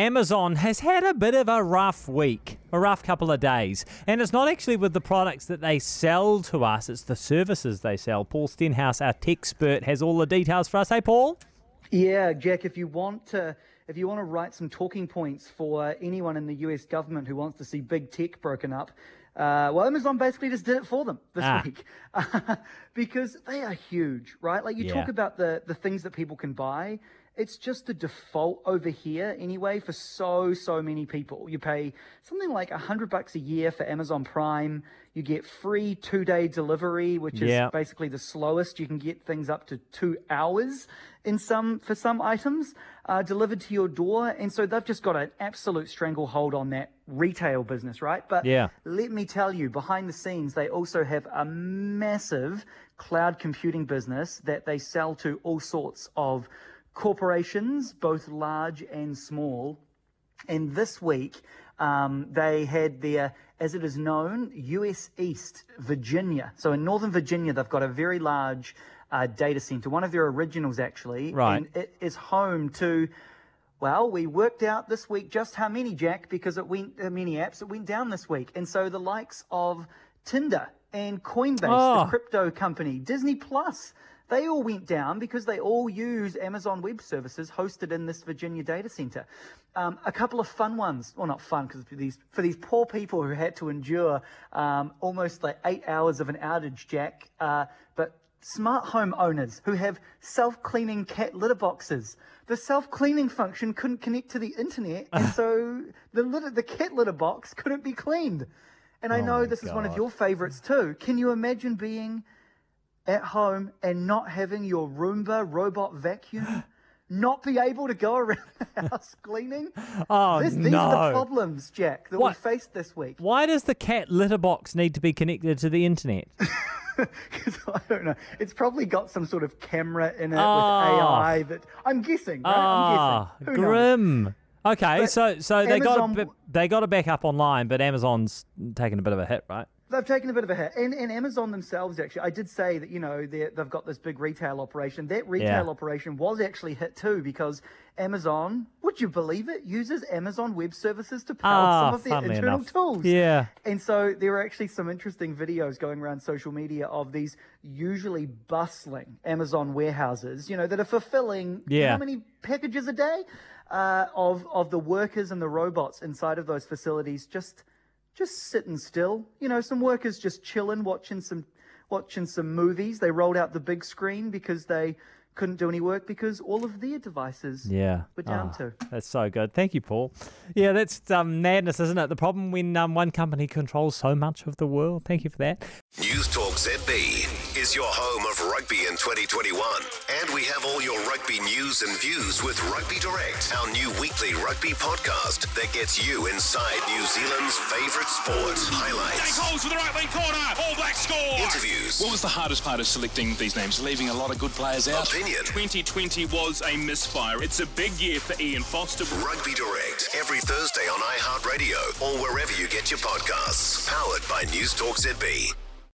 Amazon has had a bit of a rough week, a rough couple of days. And it's not actually with the products that they sell to us, it's the services they sell. Paul Stenhouse, our tech expert, has all the details for us. Hey, Paul? Yeah, Jack, if you want to if you want to write some talking points for anyone in the US government who wants to see big tech broken up, uh, well, Amazon basically just did it for them this Ah. week because they are huge, right? Like you Yeah. talk about the the things that people can buy. It's just the default over here anyway for so so many people. You pay something like a hundred bucks a year for Amazon Prime. You get free two day delivery, which is Yeah. basically the slowest. You can get things up to two hours in some for some items uh, delivered to your door, and so they've just got an absolute stranglehold on that retail business, right? But Yeah. let me tell you, behind the scenes, they also have a massive cloud computing business that they sell to all sorts of corporations, both large and small. And this week, um, they had their, as it is known, US East Virginia. So in Northern Virginia, they've got a very large uh, data center, one of their originals actually. Right. And it is home to, well, we worked out this week just how many, Jack, because it went, uh, many apps, it went down this week. And so the likes of Tinder and Coinbase, Oh. the crypto company, Disney Plus, they all went down because they all use Amazon Web Services hosted in this Virginia data center. Um, a couple of fun ones, well, not fun because for these for these poor people who had to endure um, almost like eight hours of an outage, Jack. Uh, but smart home owners who have self-cleaning cat litter boxes. The self-cleaning function couldn't connect to the internet, and so the litter, the cat litter box couldn't be cleaned. And I Oh know this is one of your favorites too. Can you imagine being at home and not having your Roomba robot vacuum not be able to go around the house cleaning? Oh, This, these are the problems, Jack, that What? we faced this week. Why does the cat litter box need to be connected to the internet? 'Cause I don't know. It's probably got some sort of camera in it Oh. with AI that I'm guessing. Right? Ah, I'm guessing. Who knows? grim. Okay, But so so they Amazon- got they got it back up online, but Amazon's taken a bit of a hit, right? They've taken a bit of a hit. And, and Amazon themselves, actually, I did say that, you know, they've got this big retail operation. That retail Yeah. operation was actually hit too because Amazon, would you believe it, uses Amazon Web Services to power Ah, some of their internal enough. tools. Yeah. And so there are actually some interesting videos going around social media of these usually bustling Amazon warehouses, you know, that are fulfilling Yeah. how many packages a day uh, of of the workers and the robots inside of those facilities just just sitting still. You know, some workers just chilling, watching some watching some movies. They rolled out the big screen because they couldn't do any work because all of their devices Yeah. were down Ah, to. That's so good. Thank you, Paul. Yeah, that's um, madness, isn't it? The problem when um, one company controls so much of the world. Thank you for that. News Talk ZB is your home of rugby in 2021. And we have all your rugby news and views with Rugby Direct, our new weekly rugby podcast that gets you inside New Zealand's favourite sport. Highlights, Holes for the right wing corner. All black score. interviews, What was the hardest part of selecting these names? Leaving a lot of good players out. Opinion. 2020 was a misfire. It's a big year for Ian Foster. Rugby Direct every Thursday on iHeartRadio or wherever you get your podcasts. Powered by News Talk ZB.